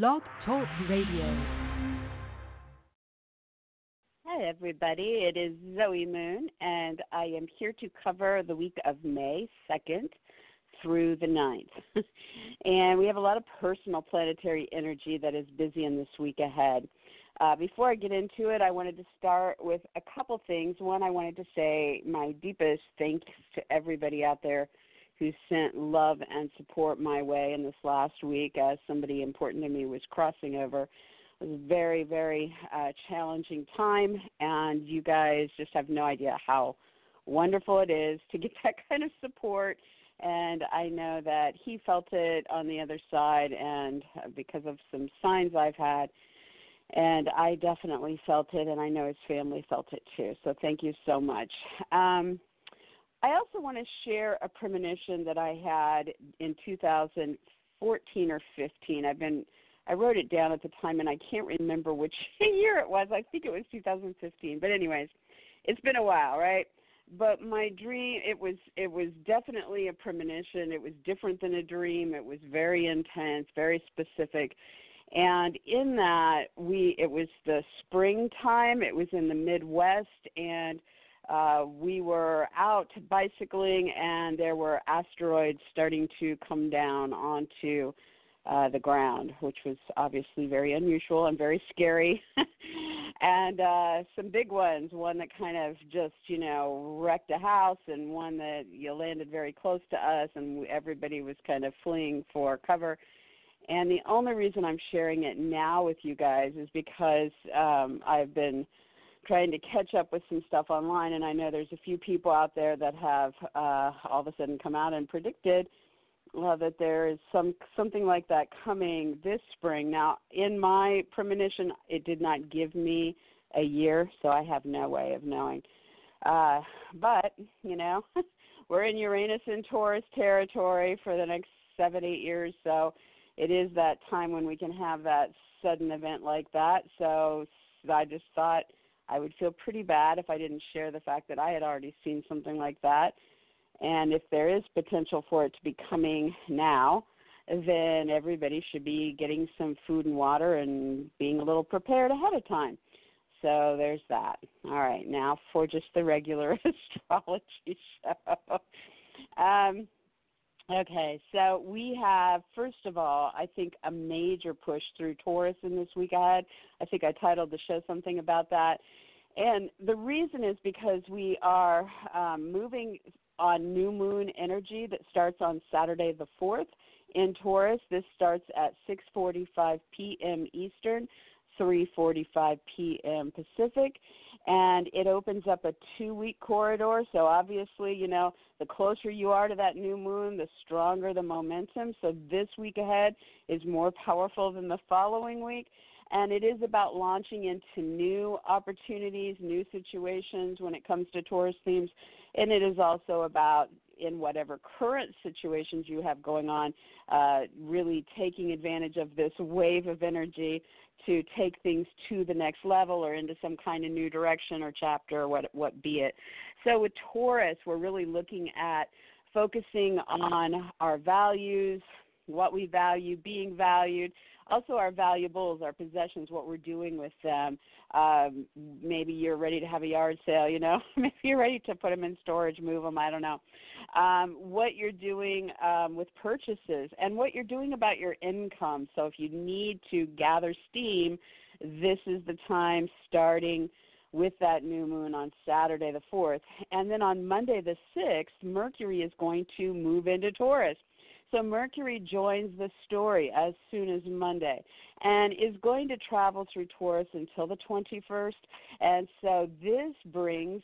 Blog Talk Radio. Hi, everybody. It is Zoe Moon, and I am here to cover the week of May 2nd through the 9th. and we have a lot of personal planetary energy that is busy in this week ahead. Uh, before I get into it, I wanted to start with a couple things. One, I wanted to say my deepest thanks to everybody out there who sent love and support my way in this last week as somebody important to me was crossing over. It was a very, very uh, challenging time, and you guys just have no idea how wonderful it is to get that kind of support. And I know that he felt it on the other side, and because of some signs I've had, and I definitely felt it, and I know his family felt it too. So thank you so much. Um, I also want to share a premonition that I had in 2014 or 15. I've been I wrote it down at the time and I can't remember which year it was. I think it was 2015. But anyways, it's been a while, right? But my dream it was it was definitely a premonition. It was different than a dream. It was very intense, very specific. And in that we it was the springtime. It was in the Midwest and uh, we were out bicycling and there were asteroids starting to come down onto uh, the ground, which was obviously very unusual and very scary. and uh, some big ones, one that kind of just, you know, wrecked a house, and one that you landed very close to us, and everybody was kind of fleeing for cover. And the only reason I'm sharing it now with you guys is because um, I've been trying to catch up with some stuff online, and I know there's a few people out there that have uh, all of a sudden come out and predicted uh, that there is some something like that coming this spring. Now, in my premonition, it did not give me a year, so I have no way of knowing. Uh, but you know, we're in Uranus and Taurus territory for the next seven, eight years, so it is that time when we can have that sudden event like that. So I just thought I would feel pretty bad if I didn't share the fact that I had already seen something like that. And if there is potential for it to be coming now, then everybody should be getting some food and water and being a little prepared ahead of time. So there's that. All right, now for just the regular astrology show. Um, okay, so we have, first of all, I think a major push through Taurus in this week ahead. I think I titled the show something about that. And the reason is because we are um, moving on new moon energy that starts on Saturday the 4th in Taurus. This starts at 6:45 p.m. Eastern, 3:45 p.m. Pacific, and it opens up a two-week corridor. So obviously, you know, the closer you are to that new moon, the stronger the momentum. So this week ahead is more powerful than the following week and it is about launching into new opportunities, new situations when it comes to Taurus themes, and it is also about in whatever current situations you have going on, uh, really taking advantage of this wave of energy to take things to the next level or into some kind of new direction or chapter or what what be it. So with Taurus, we're really looking at focusing on our values, what we value, being valued, also our valuables, our possessions, what we're doing with them. Um, maybe you're ready to have a yard sale, you know. maybe you're ready to put them in storage, move them. I don't know. Um, what you're doing um, with purchases and what you're doing about your income. So if you need to gather steam, this is the time starting with that new moon on Saturday the 4th. And then on Monday the 6th, Mercury is going to move into Taurus. So Mercury joins the story as soon as Monday and is going to travel through Taurus until the 21st. And so this brings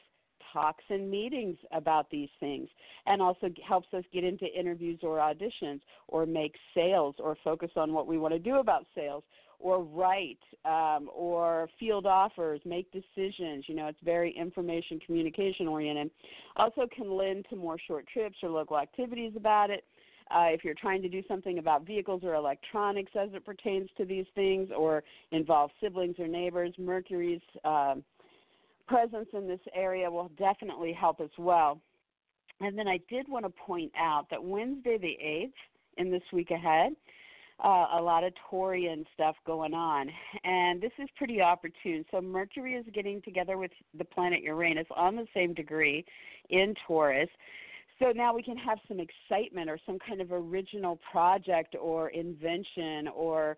talks and meetings about these things and also helps us get into interviews or auditions or make sales or focus on what we want to do about sales or write um, or field offers, make decisions. You know, it's very information communication oriented. Also, can lend to more short trips or local activities about it. Uh, if you're trying to do something about vehicles or electronics as it pertains to these things, or involve siblings or neighbors, Mercury's uh, presence in this area will definitely help as well. And then I did want to point out that Wednesday the 8th in this week ahead, uh, a lot of Taurian stuff going on. And this is pretty opportune. So Mercury is getting together with the planet Uranus on the same degree in Taurus. So now we can have some excitement or some kind of original project or invention or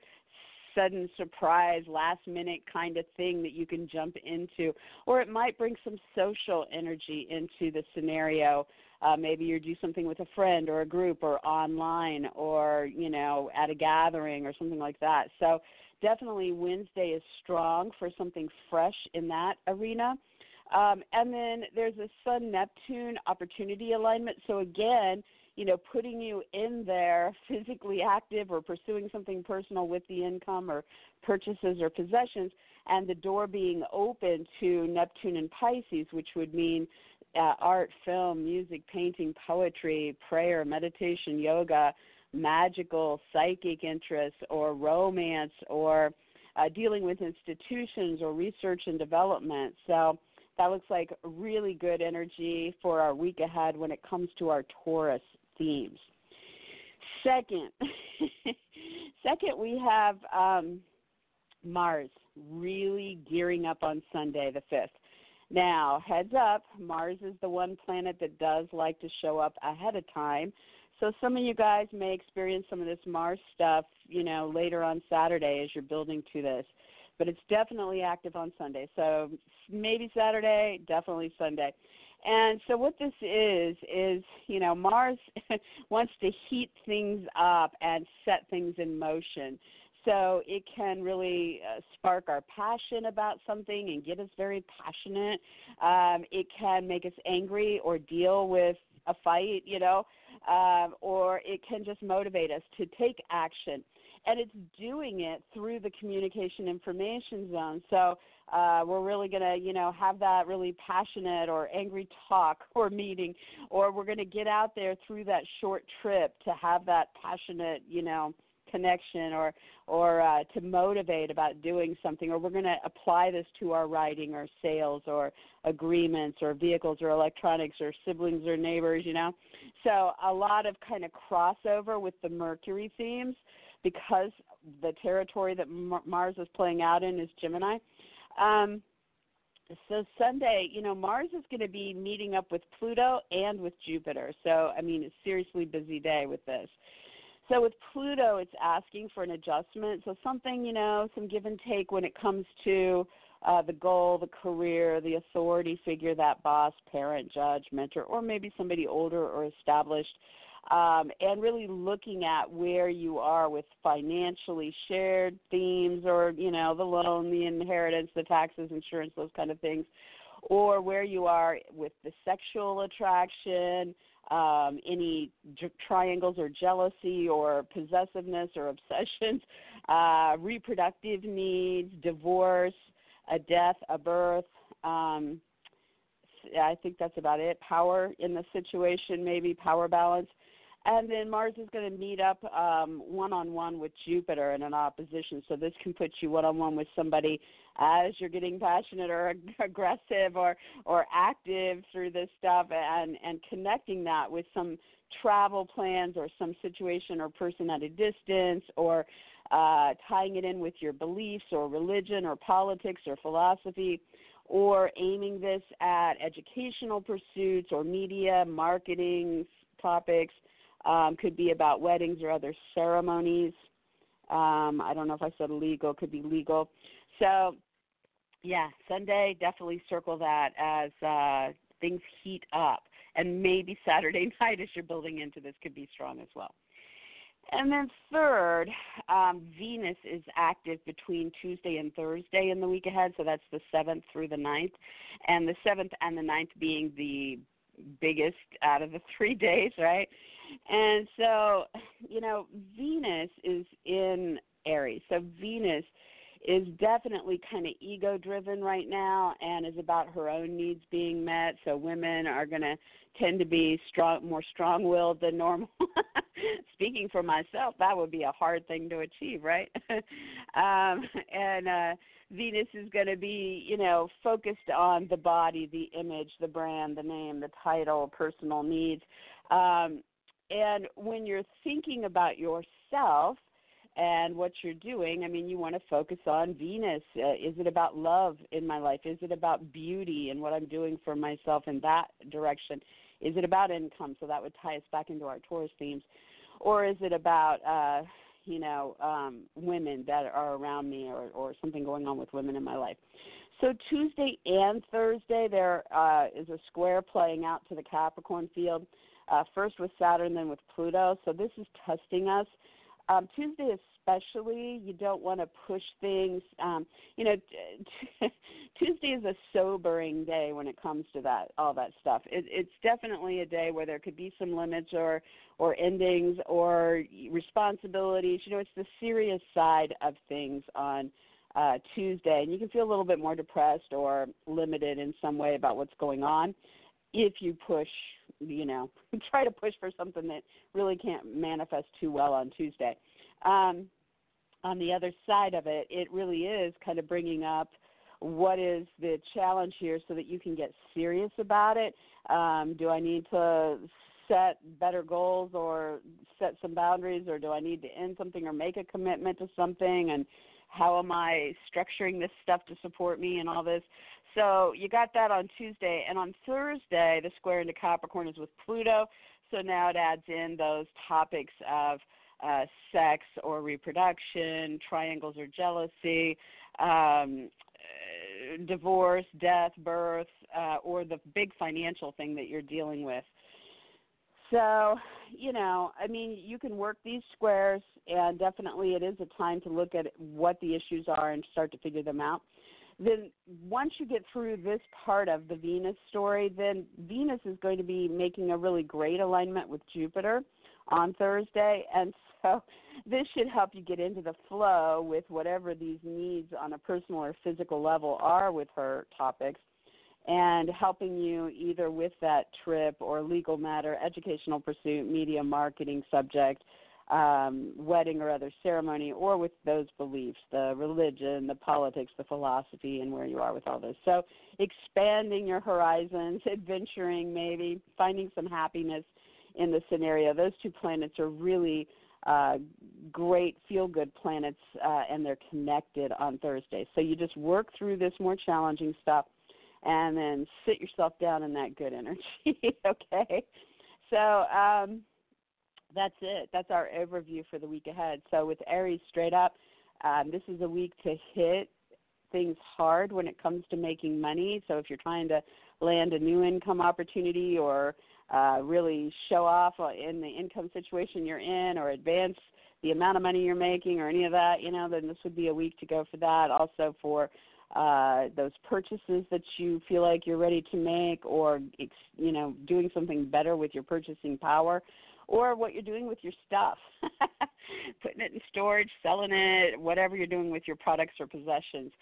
sudden surprise, last minute kind of thing that you can jump into. Or it might bring some social energy into the scenario. Uh, maybe you do something with a friend or a group or online or, you know, at a gathering or something like that. So definitely Wednesday is strong for something fresh in that arena. Um, and then there's a Sun Neptune opportunity alignment. So again, you know, putting you in there physically active or pursuing something personal with the income or purchases or possessions, and the door being open to Neptune and Pisces, which would mean uh, art, film, music, painting, poetry, prayer, meditation, yoga, magical, psychic interests, or romance, or uh, dealing with institutions or research and development. So that looks like really good energy for our week ahead when it comes to our Taurus themes. Second, second we have um, Mars really gearing up on Sunday the fifth. Now, heads up, Mars is the one planet that does like to show up ahead of time. So some of you guys may experience some of this Mars stuff, you know, later on Saturday as you're building to this. But it's definitely active on Sunday. So maybe Saturday, definitely Sunday. And so what this is is, you know, Mars wants to heat things up and set things in motion. So it can really uh, spark our passion about something and get us very passionate. Um, it can make us angry or deal with a fight, you know, um, or it can just motivate us to take action. And it's doing it through the communication information zone. So uh, we're really going to, you know, have that really passionate or angry talk or meeting, or we're going to get out there through that short trip to have that passionate, you know, connection or or uh, to motivate about doing something or we're going to apply this to our writing or sales or agreements or vehicles or electronics or siblings or neighbors you know so a lot of kind of crossover with the mercury themes because the territory that mars is playing out in is gemini um, so Sunday, you know, Mars is going to be meeting up with Pluto and with Jupiter. So I mean, it's seriously busy day with this. So with Pluto, it's asking for an adjustment. So something, you know, some give and take when it comes to uh, the goal, the career, the authority figure, that boss, parent, judge, mentor, or maybe somebody older or established um, and really looking at where you are with financially shared themes or you know the loan the inheritance the taxes insurance those kind of things or where you are with the sexual attraction um, any triangles or jealousy or possessiveness or obsessions uh, reproductive needs divorce a death a birth um, I think that's about it. Power in the situation, maybe power balance. And then Mars is going to meet up one on one with Jupiter in an opposition. So this can put you one on one with somebody as you're getting passionate or aggressive or or active through this stuff and and connecting that with some travel plans or some situation or person at a distance or uh, tying it in with your beliefs or religion or politics or philosophy or aiming this at educational pursuits or media marketing topics um, could be about weddings or other ceremonies. Um, I don't know if I said legal, could be legal. So, yeah, Sunday, definitely circle that as uh, things heat up. And maybe Saturday night, as you're building into this, could be strong as well. And then third, um, Venus is active between Tuesday and Thursday in the week ahead, so that's the 7th through the 9th. And the 7th and the 9th being the biggest out of the three days, right? And so, you know, Venus is in Aries. So Venus is definitely kind of ego driven right now and is about her own needs being met. So women are going to tend to be strong more strong willed than normal. Speaking for myself, that would be a hard thing to achieve, right? um and uh Venus is going to be, you know, focused on the body, the image, the brand, the name, the title, personal needs. Um, and when you're thinking about yourself, and what you're doing. I mean, you want to focus on Venus. Uh, is it about love in my life? Is it about beauty and what I'm doing for myself in that direction? Is it about income? So that would tie us back into our Taurus themes. Or is it about, uh, you know, um, women that are around me or, or something going on with women in my life? So Tuesday and Thursday, there uh, is a square playing out to the Capricorn field, uh, first with Saturn, then with Pluto. So this is testing us. Um, Tuesday especially, you don't want to push things. Um, you know, Tuesday is a sobering day when it comes to that all that stuff. It, it's definitely a day where there could be some limits or or endings or responsibilities. You know, it's the serious side of things on uh, Tuesday, and you can feel a little bit more depressed or limited in some way about what's going on if you push, you know, try to push for something that really can't manifest too well on Tuesday. Um, on the other side of it, it really is kind of bringing up what is the challenge here so that you can get serious about it. Um, do I need to set better goals or set some boundaries, or do I need to end something or make a commitment to something? And how am I structuring this stuff to support me and all this? So you got that on Tuesday. And on Thursday, the square into Capricorn is with Pluto. So now it adds in those topics of uh, sex or reproduction, triangles or jealousy, um, uh, divorce, death, birth, uh, or the big financial thing that you're dealing with. So, you know, I mean, you can work these squares, and definitely it is a time to look at what the issues are and start to figure them out. Then, once you get through this part of the Venus story, then Venus is going to be making a really great alignment with Jupiter on Thursday. And so, this should help you get into the flow with whatever these needs on a personal or physical level are with her topics and helping you either with that trip or legal matter, educational pursuit, media marketing subject, um, wedding or other ceremony, or with those beliefs, the religion, the politics, the philosophy, and where you are with all this. So, expanding your horizons, adventuring, maybe finding some happiness in the scenario. Those two planets are really uh, great feel good planets, uh, and they're connected on Thursday. So, you just work through this more challenging stuff and then sit yourself down in that good energy. okay. So um, that's it. That's our overview for the week ahead. So with Aries straight up, um, this is a week to hit things hard when it comes to making money. So if you're trying to land a new income opportunity or uh, really show off in the income situation you're in or advance the amount of money you're making or any of that, you know, then this would be a week to go for that. Also for uh, those purchases that you feel like you're ready to make, or you know, doing something better with your purchasing power, or what you're doing with your stuff, putting it in storage, selling it, whatever you're doing with your products or possessions.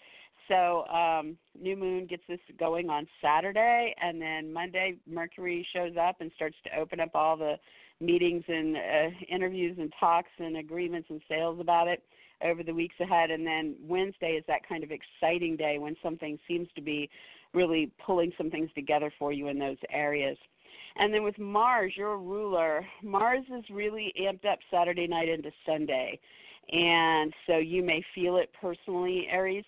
So um, new moon gets this going on Saturday, and then Monday Mercury shows up and starts to open up all the meetings and uh, interviews and talks and agreements and sales about it over the weeks ahead. And then Wednesday is that kind of exciting day when something seems to be really pulling some things together for you in those areas. And then with Mars, your ruler, Mars is really amped up Saturday night into Sunday. And so you may feel it personally, Aries.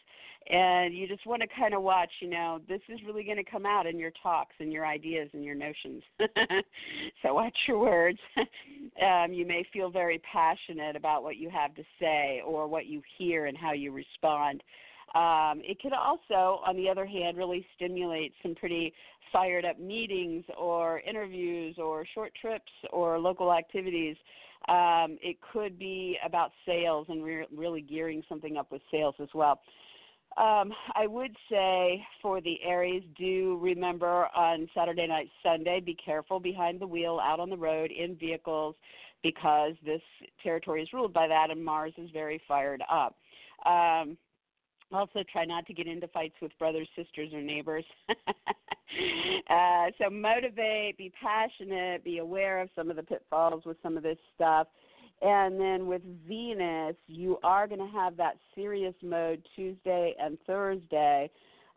And you just want to kind of watch you know this is really going to come out in your talks and your ideas and your notions. So watch your words. Um, you may feel very passionate about what you have to say or what you hear and how you respond um, it could also on the other hand really stimulate some pretty fired up meetings or interviews or short trips or local activities um, it could be about sales and re- really gearing something up with sales as well um, I would say for the Aries, do remember on Saturday night, Sunday, be careful behind the wheel, out on the road, in vehicles, because this territory is ruled by that, and Mars is very fired up. Um, also, try not to get into fights with brothers, sisters, or neighbors. uh, so, motivate, be passionate, be aware of some of the pitfalls with some of this stuff. And then with Venus, you are going to have that serious mode Tuesday and Thursday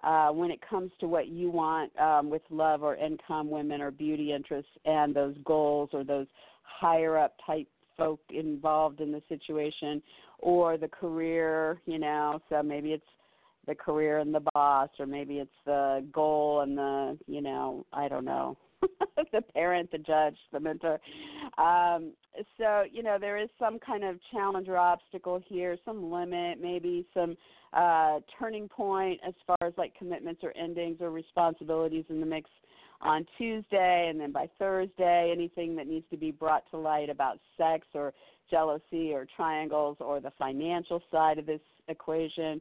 uh, when it comes to what you want um, with love or income, women or beauty interests, and those goals or those higher up type folk involved in the situation or the career, you know, so maybe it's the career and the boss or maybe it's the goal and the, you know, I don't know, the parent, the judge, the mentor. Um, so, you know, there is some kind of challenge or obstacle here, some limit, maybe some uh, turning point as far as like commitments or endings or responsibilities in the mix on Tuesday, and then by Thursday, anything that needs to be brought to light about sex or jealousy or triangles or the financial side of this equation.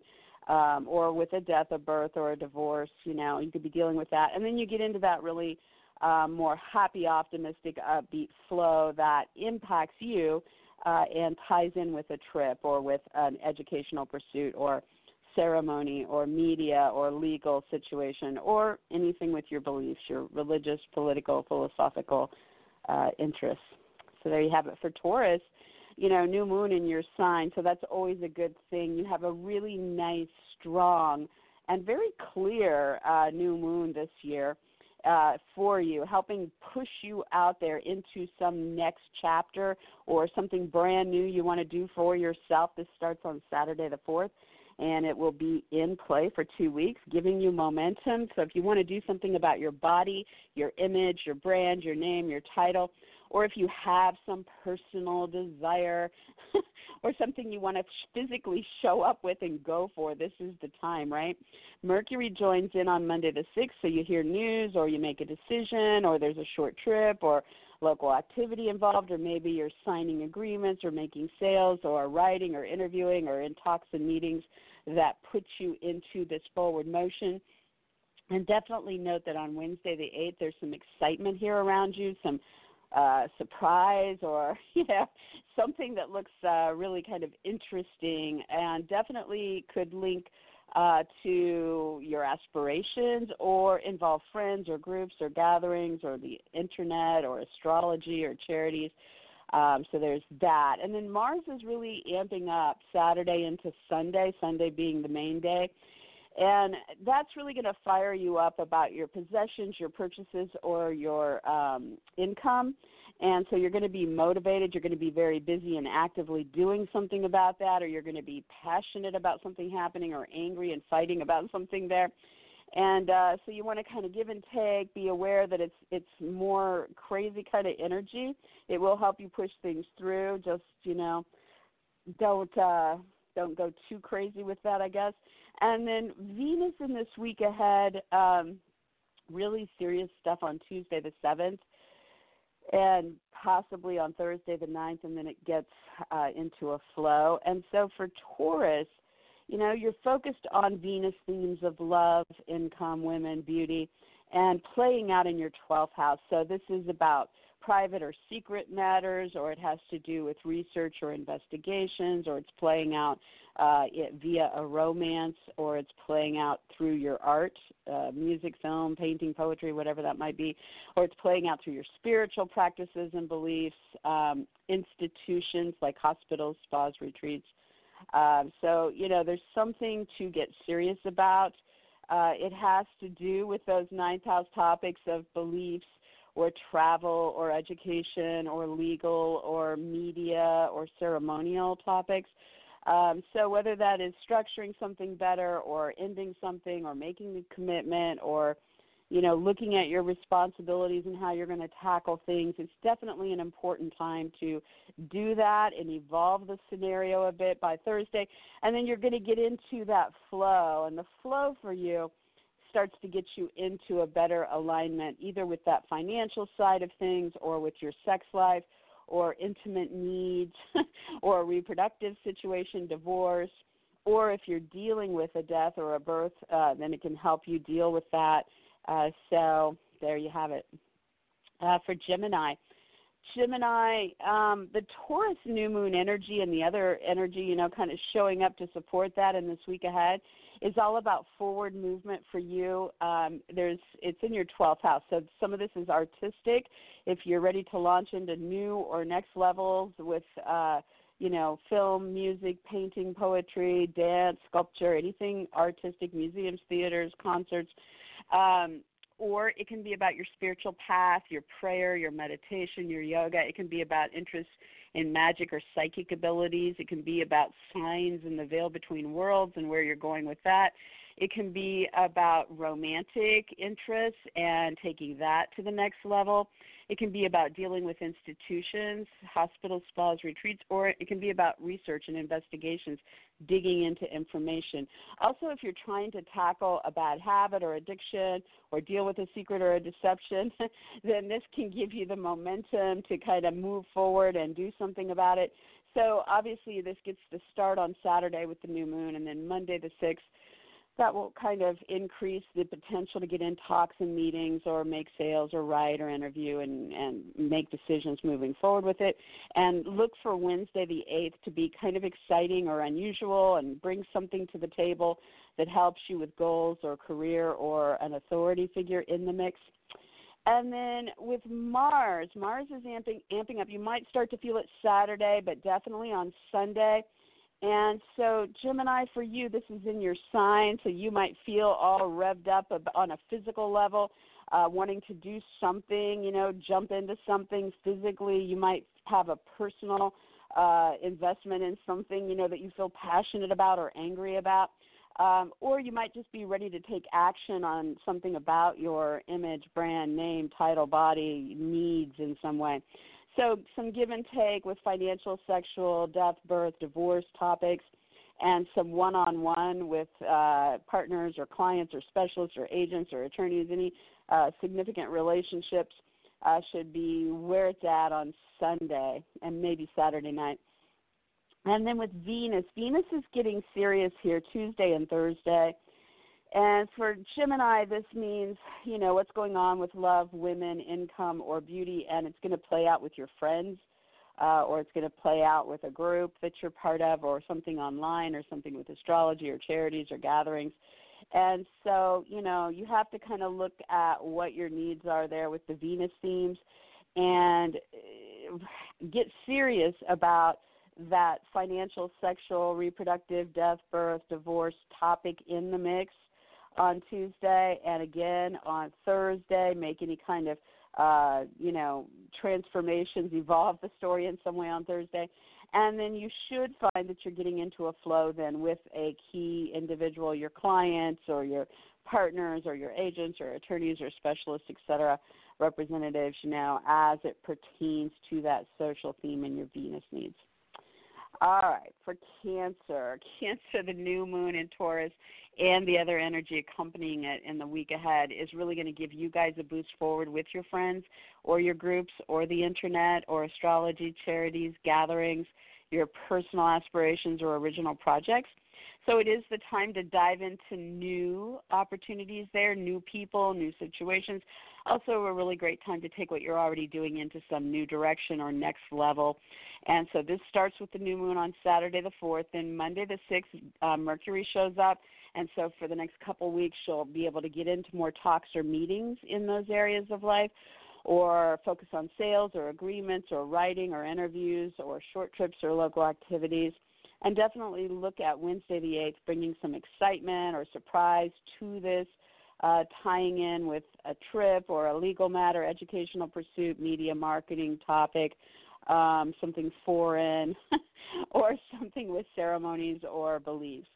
Um, or with a death, a birth, or a divorce, you know, you could be dealing with that. And then you get into that really um, more happy, optimistic, upbeat flow that impacts you uh, and ties in with a trip or with an educational pursuit or ceremony or media or legal situation or anything with your beliefs, your religious, political, philosophical uh, interests. So there you have it for Taurus. You know, new moon in your sign, so that's always a good thing. You have a really nice, strong, and very clear uh, new moon this year uh, for you, helping push you out there into some next chapter or something brand new you want to do for yourself. This starts on Saturday the 4th and it will be in play for two weeks, giving you momentum. So if you want to do something about your body, your image, your brand, your name, your title, or if you have some personal desire or something you want to physically show up with and go for, this is the time, right? Mercury joins in on Monday the 6th, so you hear news or you make a decision or there's a short trip or local activity involved, or maybe you're signing agreements or making sales or writing or interviewing or in talks and meetings that put you into this forward motion. And definitely note that on Wednesday the 8th, there's some excitement here around you, some uh, surprise or you know something that looks uh, really kind of interesting and definitely could link uh, to your aspirations or involve friends or groups or gatherings or the internet or astrology or charities. Um, so there's that. And then Mars is really amping up Saturday into Sunday, Sunday being the main day. And that's really going to fire you up about your possessions, your purchases, or your um, income. And so you're going to be motivated. You're going to be very busy and actively doing something about that, or you're going to be passionate about something happening, or angry and fighting about something there. And uh, so you want to kind of give and take. Be aware that it's it's more crazy kind of energy. It will help you push things through. Just you know, don't uh, don't go too crazy with that, I guess. And then Venus in this week ahead. Um, really serious stuff on Tuesday the seventh and possibly on Thursday the 9th, and then it gets uh, into a flow. And so for Taurus, you know, you're focused on Venus themes of love, income, women, beauty, and playing out in your 12th house. So this is about private or secret matters, or it has to do with research or investigations, or it's playing out uh, it, via a romance, or it's playing out through your art, uh, music, film, painting, poetry, whatever that might be, or it's playing out through your spiritual practices and beliefs, um, institutions like hospitals, spas, retreats. Um, so, you know, there's something to get serious about. Uh, it has to do with those ninth house topics of beliefs or travel or education or legal or media or ceremonial topics. Um, so whether that is structuring something better or ending something or making a commitment or you know looking at your responsibilities and how you're going to tackle things it's definitely an important time to do that and evolve the scenario a bit by thursday and then you're going to get into that flow and the flow for you starts to get you into a better alignment, either with that financial side of things or with your sex life or intimate needs or reproductive situation, divorce, or if you're dealing with a death or a birth, uh, then it can help you deal with that. Uh, so there you have it. Uh, for Gemini, Gemini, um, the Taurus new moon energy and the other energy, you know, kind of showing up to support that in this week ahead is all about forward movement for you. Um, there's it's in your 12th house, so some of this is artistic. If you're ready to launch into new or next levels with, uh, you know, film, music, painting, poetry, dance, sculpture, anything artistic, museums, theaters, concerts. Um, or it can be about your spiritual path, your prayer, your meditation, your yoga. It can be about interest in magic or psychic abilities. It can be about signs and the veil between worlds and where you're going with that. It can be about romantic interests and taking that to the next level. It can be about dealing with institutions, hospitals, spas, retreats, or it can be about research and investigations, digging into information. Also, if you're trying to tackle a bad habit or addiction or deal with a secret or a deception, then this can give you the momentum to kind of move forward and do something about it. So, obviously, this gets to start on Saturday with the new moon, and then Monday the 6th that will kind of increase the potential to get in talks and meetings or make sales or write or interview and, and make decisions moving forward with it. And look for Wednesday the 8th to be kind of exciting or unusual and bring something to the table that helps you with goals or career or an authority figure in the mix. And then with Mars, Mars is amping, amping up. You might start to feel it Saturday, but definitely on Sunday and so, Gemini, for you, this is in your sign, so you might feel all revved up on a physical level, uh, wanting to do something, you know, jump into something physically. You might have a personal uh, investment in something, you know, that you feel passionate about or angry about. Um, or you might just be ready to take action on something about your image, brand, name, title, body, needs in some way. So some give and take with financial, sexual, death, birth, divorce topics, and some one-on-one with uh, partners or clients or specialists or agents or attorneys. Any uh, significant relationships uh, should be where it's at on Sunday and maybe Saturday night. And then with Venus, Venus is getting serious here Tuesday and Thursday. And for Gemini, this means, you know, what's going on with love, women, income, or beauty, and it's going to play out with your friends, uh, or it's going to play out with a group that you're part of, or something online, or something with astrology, or charities, or gatherings. And so, you know, you have to kind of look at what your needs are there with the Venus themes and uh, get serious about that financial, sexual, reproductive, death, birth, divorce topic in the mix on Tuesday and again on Thursday. Make any kind of uh, you know transformations, evolve the story in some way on Thursday, and then you should find that you're getting into a flow then with a key individual, your clients or your partners or your agents or attorneys or specialists, etc., representatives, you know, as it pertains to that social theme and your Venus needs. All right, for Cancer. Cancer, the new moon in Taurus and the other energy accompanying it in the week ahead is really going to give you guys a boost forward with your friends or your groups or the internet or astrology, charities, gatherings, your personal aspirations or original projects. So it is the time to dive into new opportunities there, new people, new situations. Also, a really great time to take what you're already doing into some new direction or next level. And so this starts with the new moon on Saturday the 4th. Then Monday the 6th, uh, Mercury shows up. And so for the next couple weeks, she'll be able to get into more talks or meetings in those areas of life or focus on sales or agreements or writing or interviews or short trips or local activities and definitely look at Wednesday the 8th, bringing some excitement or surprise to this, uh, tying in with a trip or a legal matter, educational pursuit, media marketing topic, um, something foreign, or something with ceremonies or beliefs.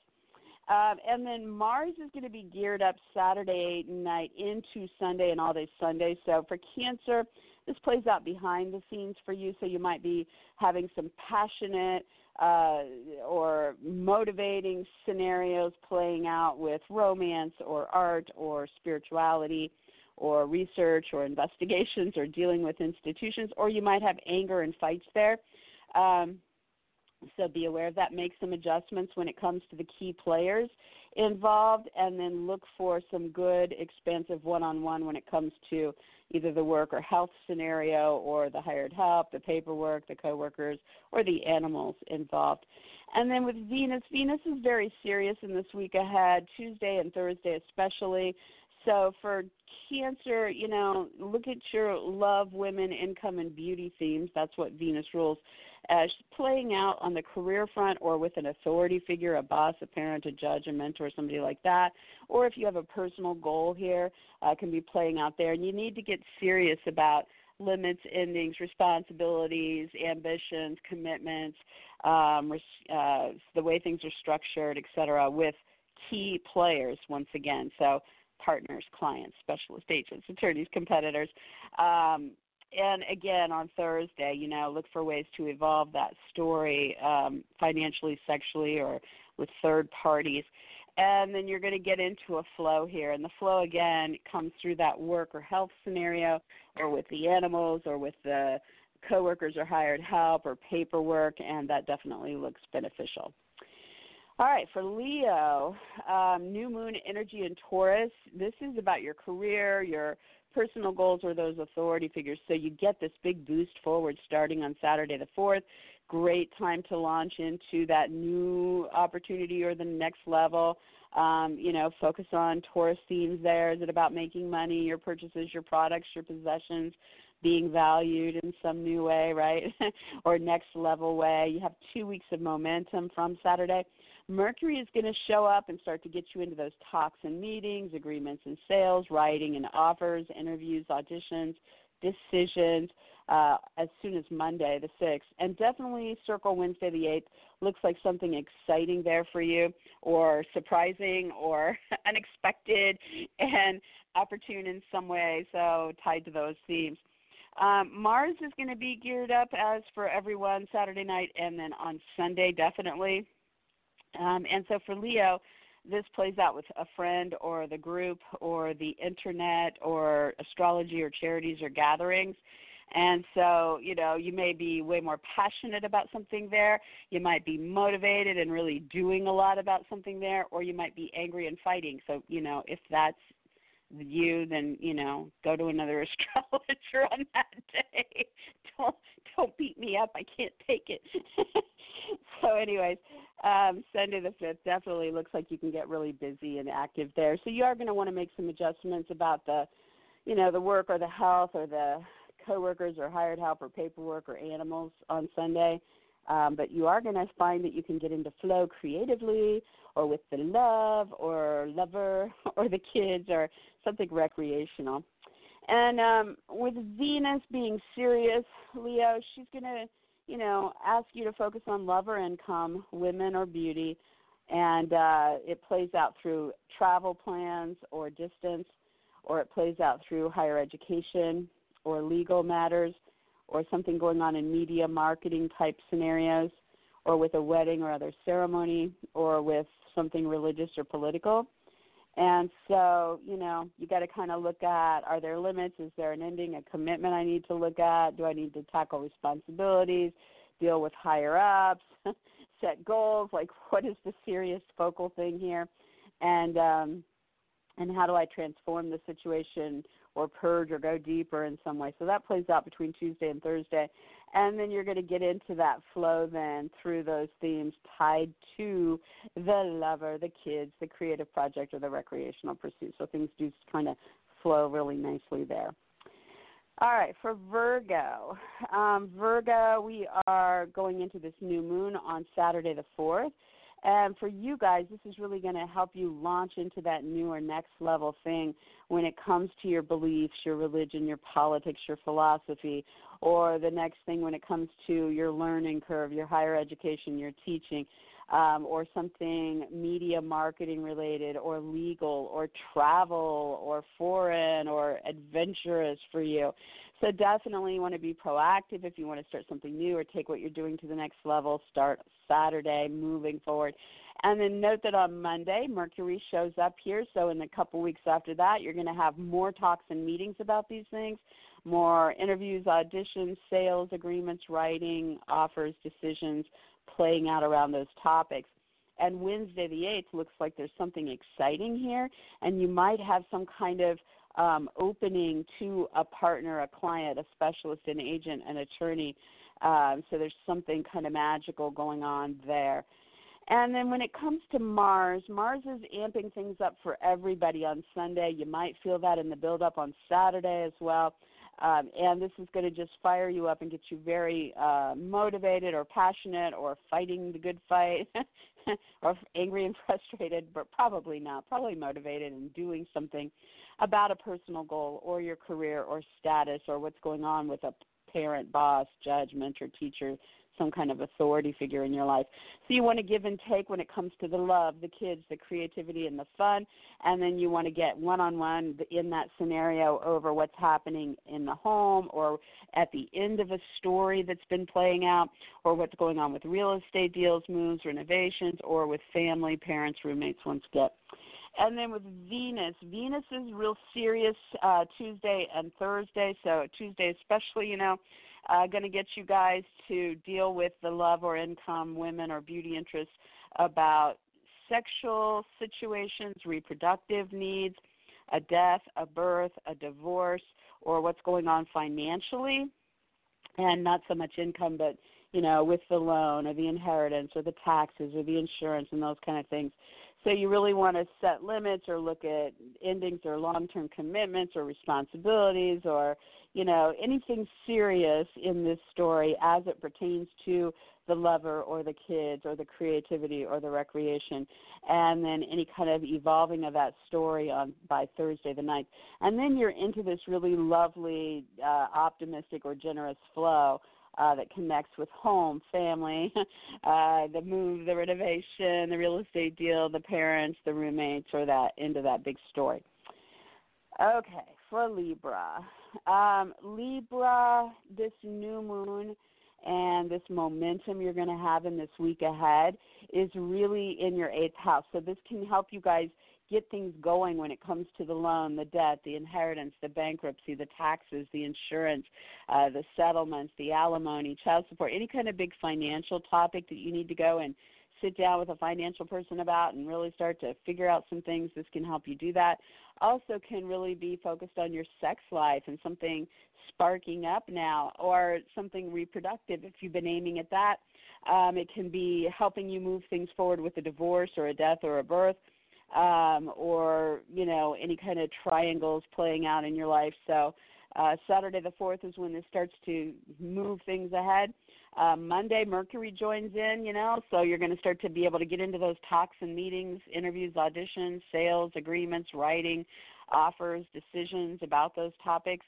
Um, and then Mars is going to be geared up Saturday night into Sunday and all day Sunday. So for Cancer, this plays out behind the scenes for you. So you might be having some passionate uh, or motivating scenarios playing out with romance or art or spirituality or research or investigations or dealing with institutions, or you might have anger and fights there. Um, so be aware of that. Make some adjustments when it comes to the key players involved, and then look for some good, expansive one on one when it comes to either the work or health scenario or the hired help, the paperwork, the coworkers, or the animals involved. And then with Venus, Venus is very serious in this week ahead, Tuesday and Thursday especially. So for Cancer, you know, look at your love, women, income, and beauty themes. That's what Venus rules as playing out on the career front or with an authority figure, a boss, a parent, a judge, a mentor, somebody like that. Or if you have a personal goal here, uh, can be playing out there. And you need to get serious about limits, endings, responsibilities, ambitions, commitments, um, uh, the way things are structured, et cetera, with key players once again. So partners, clients, specialist agents, attorneys, competitors. Um, and again on Thursday, you know, look for ways to evolve that story um, financially, sexually, or with third parties. And then you're going to get into a flow here. And the flow, again, comes through that work or health scenario, or with the animals, or with the coworkers or hired help, or paperwork, and that definitely looks beneficial. All right, for Leo, um, new moon energy in Taurus. This is about your career, your personal goals, or those authority figures. So you get this big boost forward starting on Saturday the 4th. Great time to launch into that new opportunity or the next level. Um, you know, focus on Taurus themes there. Is it about making money, your purchases, your products, your possessions? being valued in some new way, right? or next level way. You have two weeks of momentum from Saturday. Mercury is going to show up and start to get you into those talks and meetings, agreements and sales, writing and offers, interviews, auditions, decisions uh, as soon as Monday the 6th. And definitely circle Wednesday the 8th. Looks like something exciting there for you, or surprising, or unexpected, and opportune in some way, so tied to those themes. Um, Mars is going to be geared up as for everyone Saturday night and then on Sunday, definitely. Um, and so for Leo, this plays out with a friend or the group or the internet or astrology or charities or gatherings. And so, you know, you may be way more passionate about something there. You might be motivated and really doing a lot about something there, or you might be angry and fighting. So, you know, if that's you, then you know, go to another astrologer on that day. Don't don't beat me up. I can't take it. so, anyways, um, Sunday the fifth definitely looks like you can get really busy and active there. So you are going to want to make some adjustments about the, you know, the work or the health or the coworkers or hired help or paperwork or animals on Sunday. Um, but you are going to find that you can get into flow creatively or with the love or lover or the kids or something recreational. And um, with Venus being serious, Leo, she's going to, you know, ask you to focus on love or income, women or beauty, and uh, it plays out through travel plans or distance, or it plays out through higher education or legal matters, or something going on in media marketing type scenarios, or with a wedding or other ceremony, or with something religious or political. And so, you know, you got to kind of look at are there limits? Is there an ending, a commitment I need to look at? Do I need to tackle responsibilities, deal with higher ups, set goals? Like, what is the serious focal thing here? And um, and how do I transform the situation or purge or go deeper in some way? So that plays out between Tuesday and Thursday and then you're going to get into that flow then through those themes tied to the lover, the kids, the creative project, or the recreational pursuit. So things do kind of flow really nicely there. All right, for Virgo. Um, Virgo, we are going into this new moon on Saturday the 4th. And for you guys, this is really going to help you launch into that new or next level thing when it comes to your beliefs, your religion, your politics, your philosophy, or the next thing when it comes to your learning curve, your higher education, your teaching, um, or something media marketing related, or legal, or travel, or foreign, or adventurous for you. So definitely want to be proactive if you want to start something new or take what you're doing to the next level. Start Saturday, moving forward. And then note that on Monday, Mercury shows up here. So in a couple weeks after that, you're going to have more talks and meetings about these things, more interviews, auditions, sales agreements, writing, offers, decisions, playing out around those topics. And Wednesday the 8th looks like there's something exciting here, and you might have some kind of um, opening to a partner, a client, a specialist, an agent, an attorney. Um, so there's something kind of magical going on there. And then when it comes to Mars, Mars is amping things up for everybody on Sunday. You might feel that in the build up on Saturday as well. Um, and this is going to just fire you up and get you very uh, motivated or passionate or fighting the good fight or angry and frustrated, but probably not. Probably motivated and doing something about a personal goal or your career or status or what's going on with a parent, boss, judge, mentor, teacher, some kind of authority figure in your life. So you want to give and take when it comes to the love, the kids, the creativity, and the fun. And then you want to get one on one in that scenario over what's happening in the home or at the end of a story that's been playing out or what's going on with real estate deals, moves, renovations, or with family, parents, roommates, once get. And then with Venus, Venus is real serious uh, Tuesday and Thursday. So Tuesday, especially, you know, uh, going to get you guys to deal with the love or income, women or beauty interests about sexual situations, reproductive needs, a death, a birth, a divorce, or what's going on financially, and not so much income, but you know, with the loan or the inheritance or the taxes or the insurance and those kind of things. So you really want to set limits or look at endings or long-term commitments or responsibilities or you know anything serious in this story as it pertains to the lover or the kids or the creativity or the recreation. And then any kind of evolving of that story on by Thursday the ninth. And then you're into this really lovely uh, optimistic or generous flow uh, that connects with home, family, uh, the move, the renovation, the real estate deal, the parents, the roommates, or that into that big story. Okay, for Libra. Um, Libra, this new moon and this momentum you're going to have in this week ahead is really in your eighth house. So this can help you guys get things going when it comes to the loan, the debt, the inheritance, the bankruptcy, the taxes, the insurance, uh, the settlements, the alimony, child support, any kind of big financial topic that you need to go and sit down with a financial person about and really start to figure out some things. This can help you do that. Also, can really be focused on your sex life and something sparking up now, or something reproductive if you've been aiming at that. Um, it can be helping you move things forward with a divorce or a death or a birth um, or you know any kind of triangles playing out in your life. So uh, Saturday the fourth is when this starts to move things ahead. Uh, Monday Mercury joins in, you know, so you're going to start to be able to get into those talks and meetings, interviews, auditions, sales, agreements, writing, offers, decisions about those topics.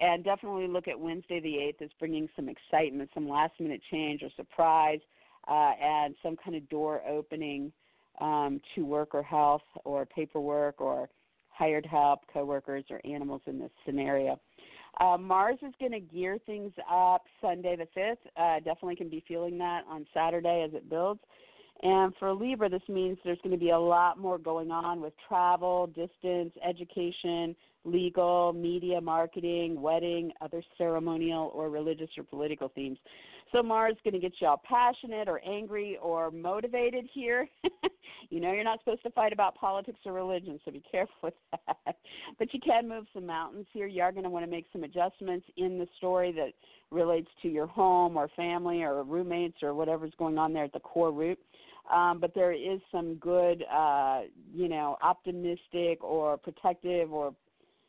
And definitely look at Wednesday the 8th as bringing some excitement, some last minute change or surprise, uh, and some kind of door opening um, to work or health or paperwork or hired help, coworkers, or animals in this scenario. Uh, Mars is going to gear things up Sunday the 5th. Uh, definitely can be feeling that on Saturday as it builds. And for Libra, this means there's going to be a lot more going on with travel, distance, education, legal, media, marketing, wedding, other ceremonial or religious or political themes. So Mars is going to get you all passionate or angry or motivated here. you know you're not supposed to fight about politics or religion, so be careful with that. but you can move some mountains here. You are going to want to make some adjustments in the story that relates to your home or family or roommates or whatever's going on there at the core root. Um, but there is some good, uh, you know, optimistic or protective or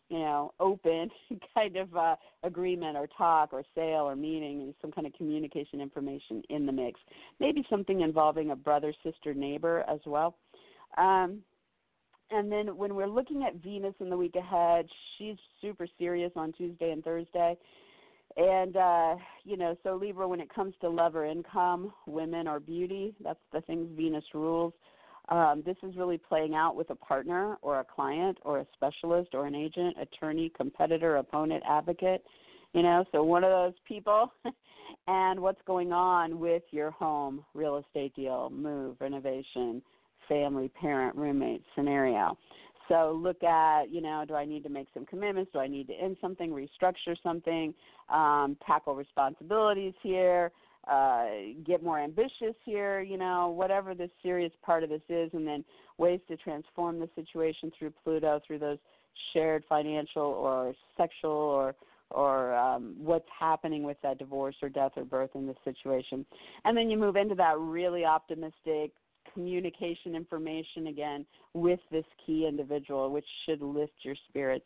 you know, open kind of uh, agreement or talk or sale or meeting and some kind of communication information in the mix. Maybe something involving a brother, sister, neighbor as well. Um, and then when we're looking at Venus in the week ahead, she's super serious on Tuesday and Thursday. And uh, you know, so Libra, when it comes to love or income, women or beauty, that's the things Venus rules. Um, this is really playing out with a partner or a client or a specialist or an agent, attorney, competitor, opponent, advocate. You know, so one of those people. and what's going on with your home, real estate deal, move, renovation, family, parent, roommate scenario. So look at, you know, do I need to make some commitments? Do I need to end something, restructure something, um, tackle responsibilities here? Uh, get more ambitious here, you know, whatever the serious part of this is, and then ways to transform the situation through Pluto, through those shared financial or sexual or or um, what's happening with that divorce or death or birth in this situation. And then you move into that really optimistic communication information again with this key individual, which should lift your spirits.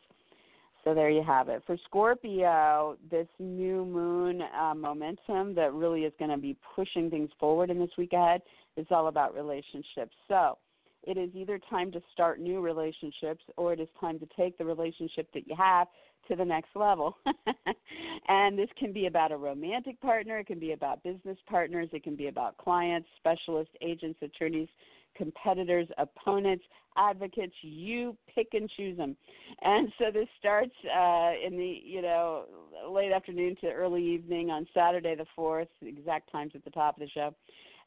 So there you have it. For Scorpio, this new moon uh, momentum that really is going to be pushing things forward in this week ahead is all about relationships. So it is either time to start new relationships or it is time to take the relationship that you have to the next level. and this can be about a romantic partner, it can be about business partners, it can be about clients, specialists, agents, attorneys, competitors, opponents, advocates. You pick and choose them. And so this starts uh, in the you know late afternoon to early evening on Saturday the fourth. Exact times at the top of the show,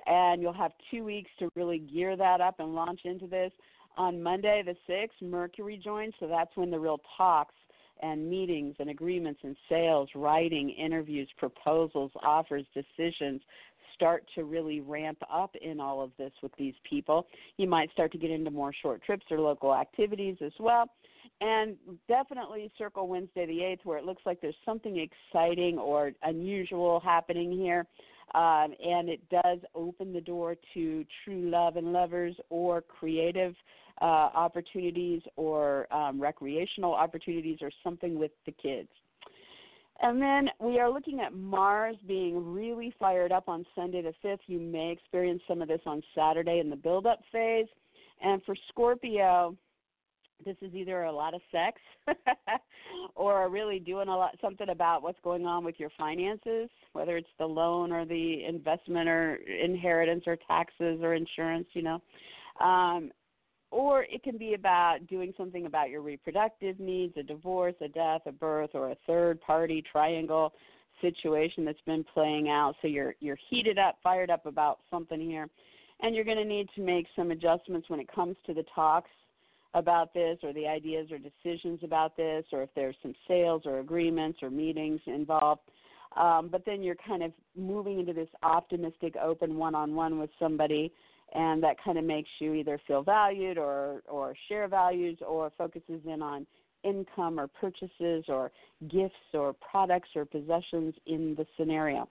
and you'll have two weeks to really gear that up and launch into this. On Monday the sixth, Mercury joins, so that's when the real talks and meetings and agreements and sales, writing, interviews, proposals, offers, decisions start to really ramp up in all of this with these people. You might start to get into more short trips or local activities as well. And definitely circle Wednesday the 8th where it looks like there's something exciting or unusual happening here. Um, and it does open the door to true love and lovers or creative uh, opportunities or um, recreational opportunities or something with the kids. And then we are looking at Mars being really fired up on Sunday the 5th. You may experience some of this on Saturday in the build up phase. And for Scorpio, this is either a lot of sex or really doing a lot something about what's going on with your finances, whether it's the loan or the investment or inheritance or taxes or insurance, you know. Um, or it can be about doing something about your reproductive needs, a divorce, a death, a birth, or a third party triangle situation that's been playing out. So you're you're heated up, fired up about something here, and you're going to need to make some adjustments when it comes to the talks about this or the ideas or decisions about this or if there's some sales or agreements or meetings involved. Um, but then you're kind of moving into this optimistic, open one-on-one with somebody and that kind of makes you either feel valued or or share values or focuses in on income or purchases or gifts or products or possessions in the scenario.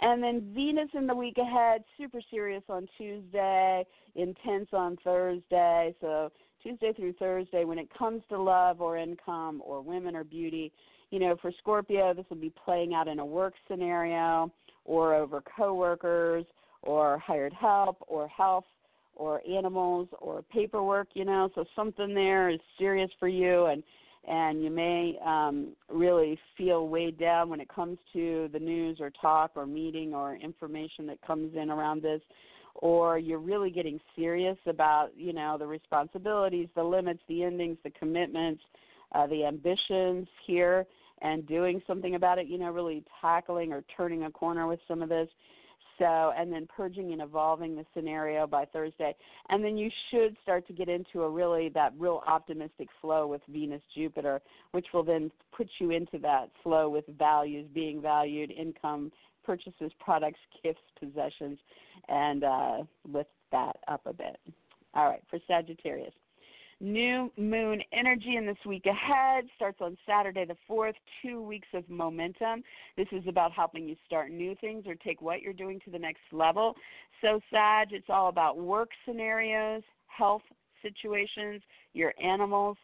And then Venus in the week ahead, super serious on Tuesday, intense on Thursday. So Tuesday through Thursday, when it comes to love or income or women or beauty, you know, for Scorpio, this will be playing out in a work scenario or over coworkers or hired help or health or animals or paperwork you know so something there is serious for you and and you may um, really feel weighed down when it comes to the news or talk or meeting or information that comes in around this or you're really getting serious about you know the responsibilities the limits the endings the commitments uh, the ambitions here and doing something about it you know really tackling or turning a corner with some of this so and then purging and evolving the scenario by Thursday. And then you should start to get into a really that real optimistic flow with Venus Jupiter, which will then put you into that flow with values, being valued, income, purchases, products, gifts, possessions, and uh, lift that up a bit. All right, for Sagittarius. New moon energy in this week ahead starts on Saturday the 4th, two weeks of momentum. This is about helping you start new things or take what you're doing to the next level. So, Sag, it's all about work scenarios, health situations, your animals,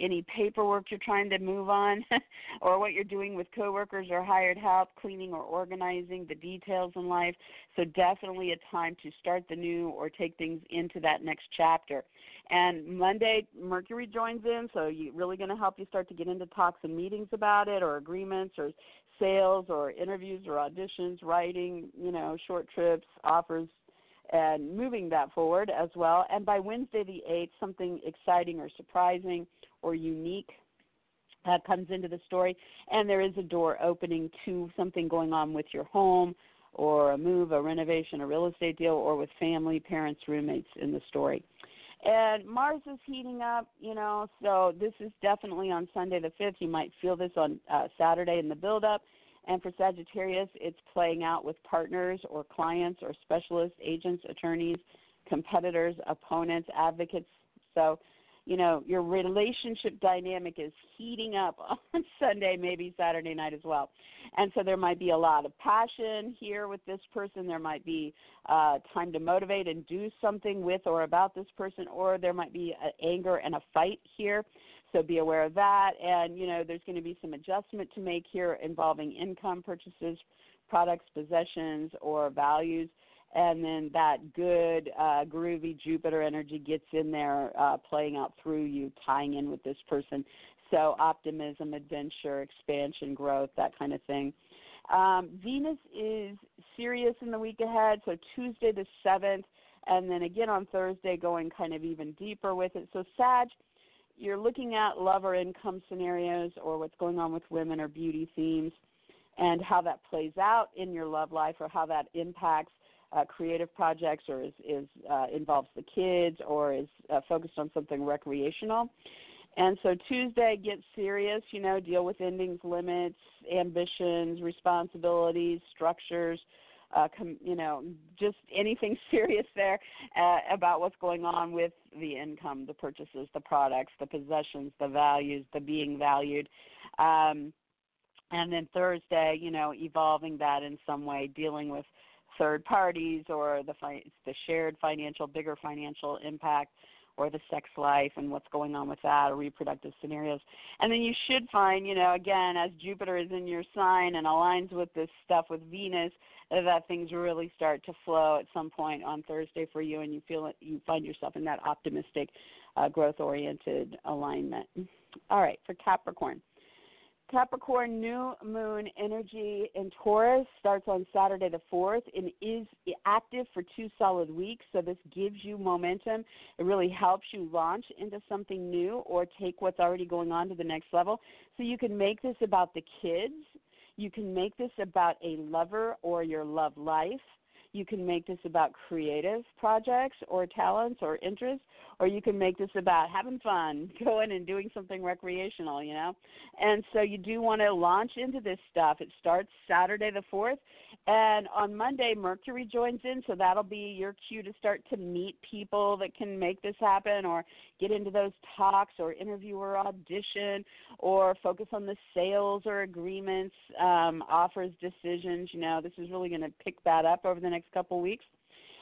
any paperwork you're trying to move on or what you're doing with coworkers or hired help, cleaning or organizing, the details in life. So definitely a time to start the new or take things into that next chapter. And Monday Mercury joins in, so you really going to help you start to get into talks and meetings about it or agreements or sales or interviews or auditions, writing, you know, short trips, offers, and moving that forward as well. And by Wednesday the 8th, something exciting or surprising or unique uh, comes into the story, and there is a door opening to something going on with your home or a move, a renovation, a real estate deal, or with family, parents, roommates in the story. And Mars is heating up, you know, so this is definitely on Sunday the 5th. You might feel this on uh, Saturday in the build up. And for Sagittarius, it's playing out with partners or clients or specialists, agents, attorneys, competitors, opponents, advocates. So you know your relationship dynamic is heating up on Sunday, maybe Saturday night as well, and so there might be a lot of passion here with this person. There might be uh, time to motivate and do something with or about this person, or there might be anger and a fight here. So be aware of that, and you know there's going to be some adjustment to make here involving income purchases, products, possessions, or values and then that good uh, groovy Jupiter energy gets in there, uh, playing out through you, tying in with this person. So optimism, adventure, expansion, growth, that kind of thing. Um, Venus is serious in the week ahead, so Tuesday the seventh, and then again on Thursday, going kind of even deeper with it. So Sag, you're looking at love or income scenarios, or what's going on with women or beauty themes, and how that plays out in your love life, or how that impacts uh, creative projects or is, is uh, involves the kids or is uh, focused on something recreational. And so Tuesday, get serious, you know, deal with endings, limits, ambitions, responsibilities, structures, uh, com, you know, just anything serious there uh, about what's going on with the income, the purchases, the products, the possessions, the values, the being valued. Um, and then Thursday, you know, evolving that in some way, dealing with third parties or the fi- the shared financial bigger financial impact or the sex life and what's going on with that or reproductive scenarios. And then you should find you know again as jupiter is in your sign and aligns with this stuff with venus that things really start to flow at some point on thursday for you and you feel it, you find yourself in that optimistic uh, growth oriented alignment. All right for capricorn Capricorn new moon energy in Taurus starts on Saturday the 4th and is active for two solid weeks. So, this gives you momentum. It really helps you launch into something new or take what's already going on to the next level. So, you can make this about the kids. You can make this about a lover or your love life. You can make this about creative projects or talents or interests, or you can make this about having fun, going and doing something recreational, you know. And so you do want to launch into this stuff. It starts Saturday the 4th, and on Monday, Mercury joins in, so that'll be your cue to start to meet people that can make this happen or get into those talks or interview or audition or focus on the sales or agreements, um, offers, decisions. You know, this is really going to pick that up over the next couple weeks.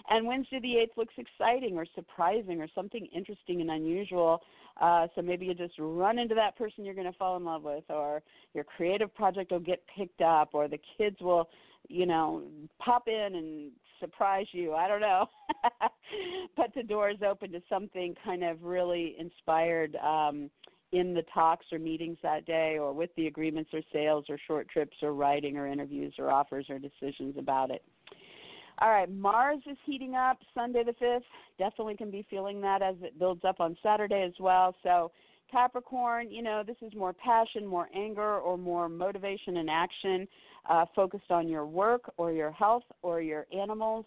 And Wednesday the 8th looks exciting or surprising or something interesting and unusual. Uh, so maybe you just run into that person you're going to fall in love with, or your creative project will get picked up, or the kids will, you know, pop in and surprise you. I don't know. but the door is open to something kind of really inspired. Um, in the talks or meetings that day or with the agreements or sales or short trips or writing or interviews or offers or decisions about it. All right, Mars is heating up Sunday the 5th. Definitely can be feeling that as it builds up on Saturday as well. So, Capricorn, you know, this is more passion, more anger, or more motivation and action uh, focused on your work or your health or your animals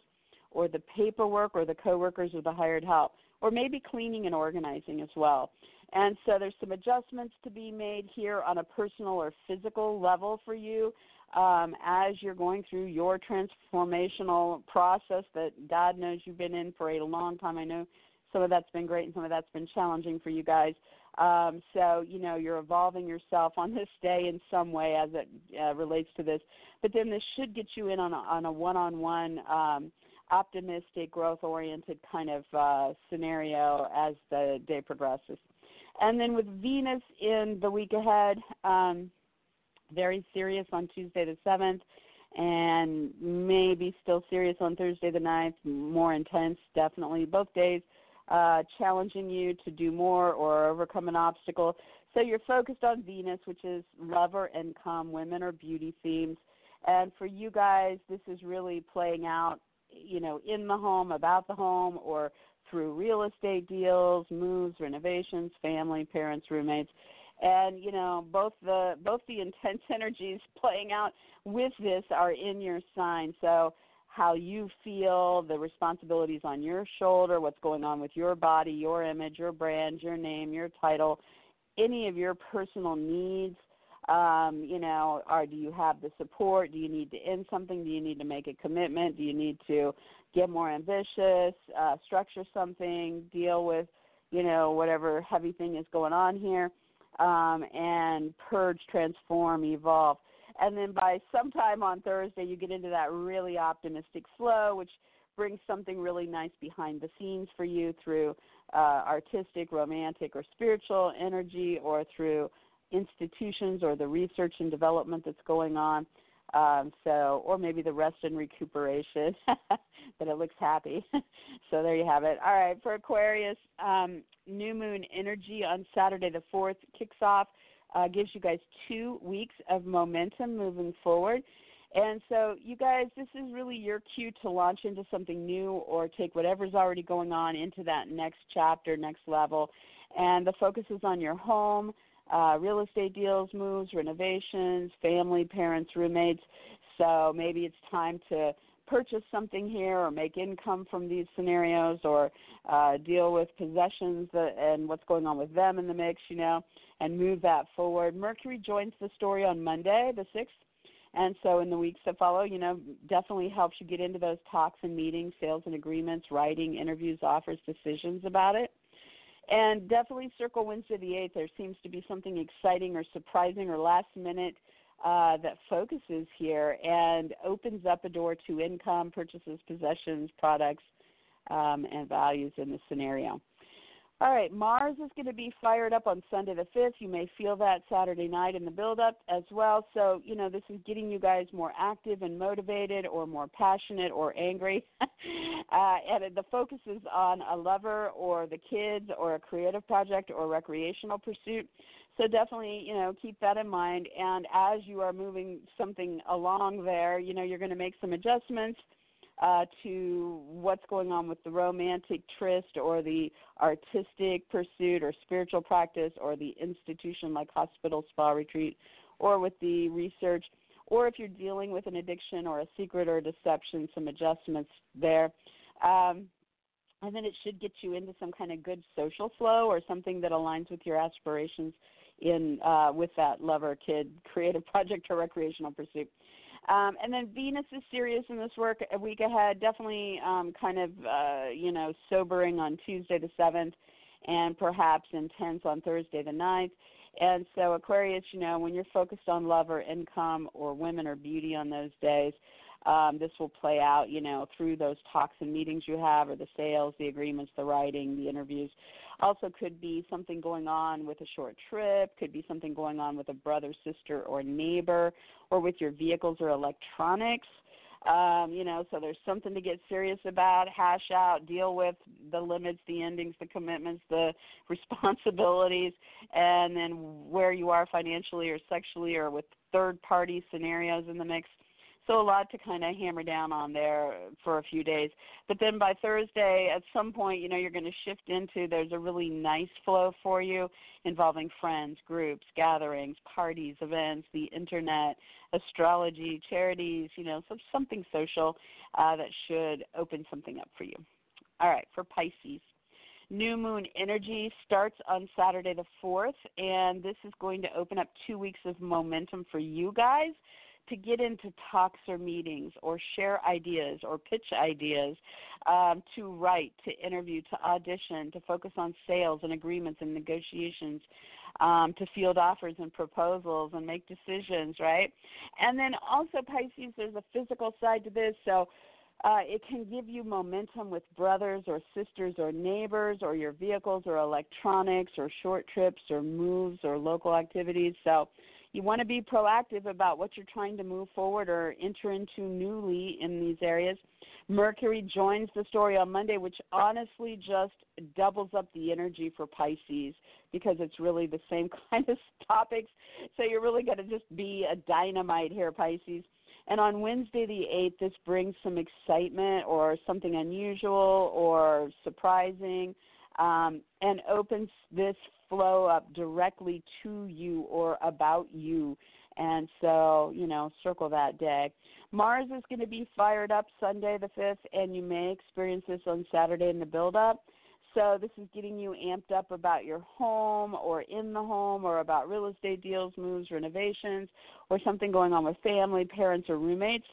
or the paperwork or the coworkers or the hired help, or maybe cleaning and organizing as well. And so there's some adjustments to be made here on a personal or physical level for you um, as you're going through your transformational process that God knows you've been in for a long time. I know some of that's been great and some of that's been challenging for you guys. Um, so, you know, you're evolving yourself on this day in some way as it uh, relates to this. But then this should get you in on a, on a one-on-one, um, optimistic, growth-oriented kind of uh, scenario as the day progresses. And then with Venus in the week ahead, um, very serious on Tuesday the 7th, and maybe still serious on Thursday the 9th, more intense, definitely both days, uh, challenging you to do more or overcome an obstacle. So you're focused on Venus, which is lover, income, women, or beauty themes. And for you guys, this is really playing out, you know, in the home, about the home, or through real estate deals, moves, renovations, family, parents, roommates and you know both the both the intense energies playing out with this are in your sign so how you feel the responsibilities on your shoulder what's going on with your body your image your brand your name your title any of your personal needs um, you know, or do you have the support? Do you need to end something? Do you need to make a commitment? Do you need to get more ambitious, uh, structure something, deal with you know, whatever heavy thing is going on here, um, and purge, transform, evolve. And then by sometime on Thursday, you get into that really optimistic flow, which brings something really nice behind the scenes for you through uh, artistic, romantic, or spiritual energy, or through institutions or the research and development that's going on. Um, so, or maybe the rest and recuperation but it looks happy. so there you have it. All right, for Aquarius, um, new moon energy on Saturday the fourth kicks off. Uh, gives you guys two weeks of momentum moving forward. And so, you guys, this is really your cue to launch into something new or take whatever's already going on into that next chapter, next level. And the focus is on your home, uh, real estate deals, moves, renovations, family, parents, roommates. So maybe it's time to purchase something here or make income from these scenarios or uh, deal with possessions and what's going on with them in the mix, you know, and move that forward. Mercury joins the story on Monday, the 6th. And so in the weeks that follow, you know, definitely helps you get into those talks and meetings, sales and agreements, writing, interviews, offers, decisions about it. And definitely circle Wednesday the 8th. There seems to be something exciting or surprising or last minute uh, that focuses here and opens up a door to income, purchases, possessions, products, um, and values in the scenario. All right, Mars is going to be fired up on Sunday the 5th. You may feel that Saturday night in the build up as well. So, you know, this is getting you guys more active and motivated or more passionate or angry. uh, and the focus is on a lover or the kids or a creative project or recreational pursuit. So definitely, you know, keep that in mind. And as you are moving something along there, you know, you're going to make some adjustments uh, to what's going on with the romantic tryst or the artistic pursuit or spiritual practice or the institution like hospital, spa, retreat, or with the research, or if you're dealing with an addiction or a secret or a deception, some adjustments there. Um, and then it should get you into some kind of good social flow or something that aligns with your aspirations in uh, with that lover, kid, creative project, or recreational pursuit. Um, and then Venus is serious in this work a week ahead, definitely um, kind of, uh, you know, sobering on Tuesday the 7th and perhaps intense on Thursday the 9th. And so, Aquarius, you know, when you're focused on love or income or women or beauty on those days, um, this will play out, you know, through those talks and meetings you have, or the sales, the agreements, the writing, the interviews. Also, could be something going on with a short trip, could be something going on with a brother, sister, or neighbor, or with your vehicles or electronics. Um, you know, so there's something to get serious about, hash out, deal with the limits, the endings, the commitments, the responsibilities, and then where you are financially or sexually or with third party scenarios in the mix. So a lot to kind of hammer down on there for a few days. But then by Thursday, at some point, you know, you're going to shift into there's a really nice flow for you involving friends, groups, gatherings, parties, events, the internet, astrology, charities, you know, so something social uh, that should open something up for you. All right, for Pisces. New moon energy starts on Saturday the 4th, and this is going to open up two weeks of momentum for you guys to get into talks or meetings or share ideas or pitch ideas, um, to write, to interview, to audition, to focus on sales and agreements and negotiations, um, to field offers and proposals and make decisions, right? And then also, Pisces, there's a physical side to this. So, uh, it can give you momentum with brothers or sisters or neighbors or your vehicles or electronics or short trips or moves or local activities. So, you want to be proactive about what you're trying to move forward or enter into newly in these areas. Mercury joins the story on Monday, which honestly just doubles up the energy for Pisces because it's really the same kind of topics. So you're really going to just be a dynamite here, Pisces. And on Wednesday, the 8th, this brings some excitement or something unusual or surprising um, and opens this flow up directly to you or about you. And so, you know, circle that day. Mars is going to be fired up Sunday the 5th, and you may experience this on Saturday in the build up. So, this is getting you amped up about your home or in the home or about real estate deals, moves, renovations, or something going on with family, parents, or roommates.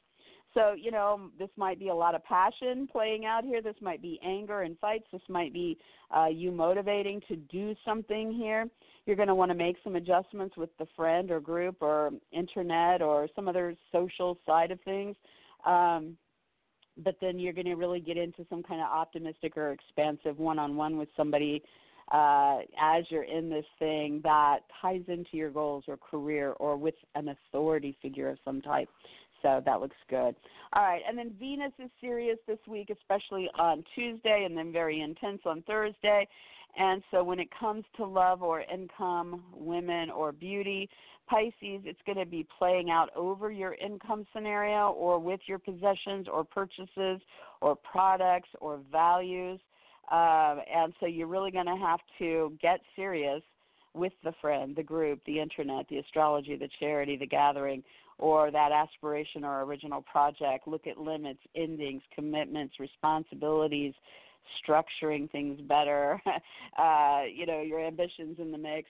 So, you know, this might be a lot of passion playing out here. This might be anger and fights. This might be uh, you motivating to do something here. You're going to want to make some adjustments with the friend or group or internet or some other social side of things. Um, but then you're going to really get into some kind of optimistic or expansive one on one with somebody uh, as you're in this thing that ties into your goals or career or with an authority figure of some type. So that looks good. All right, and then Venus is serious this week, especially on Tuesday, and then very intense on Thursday. And so when it comes to love or income, women or beauty, Pisces, it's going to be playing out over your income scenario or with your possessions or purchases or products or values. Uh, and so you're really going to have to get serious with the friend, the group, the internet, the astrology, the charity, the gathering, or that aspiration or original project. Look at limits, endings, commitments, responsibilities, structuring things better, uh, you know, your ambitions in the mix.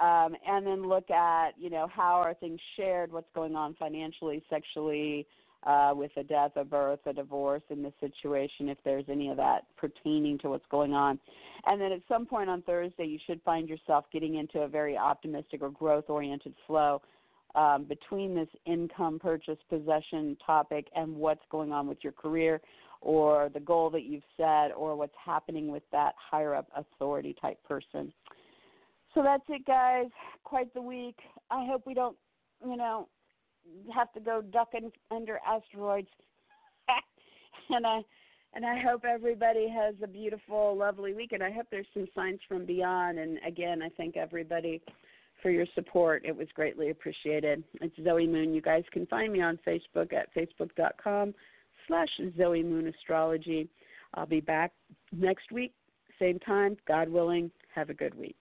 Um, and then look at, you know, how are things shared, what's going on financially, sexually, uh, with a death, a birth, a divorce in this situation, if there's any of that pertaining to what's going on. And then at some point on Thursday, you should find yourself getting into a very optimistic or growth oriented flow um, between this income, purchase, possession topic and what's going on with your career or the goal that you've set or what's happening with that higher up authority type person. So that's it, guys. Quite the week. I hope we don't, you know, have to go ducking under asteroids. and I and I hope everybody has a beautiful, lovely week. And I hope there's some signs from beyond. And again, I thank everybody for your support. It was greatly appreciated. It's Zoe Moon. You guys can find me on Facebook at facebook.com slash Zoe Moon Astrology. I'll be back next week, same time, God willing. Have a good week.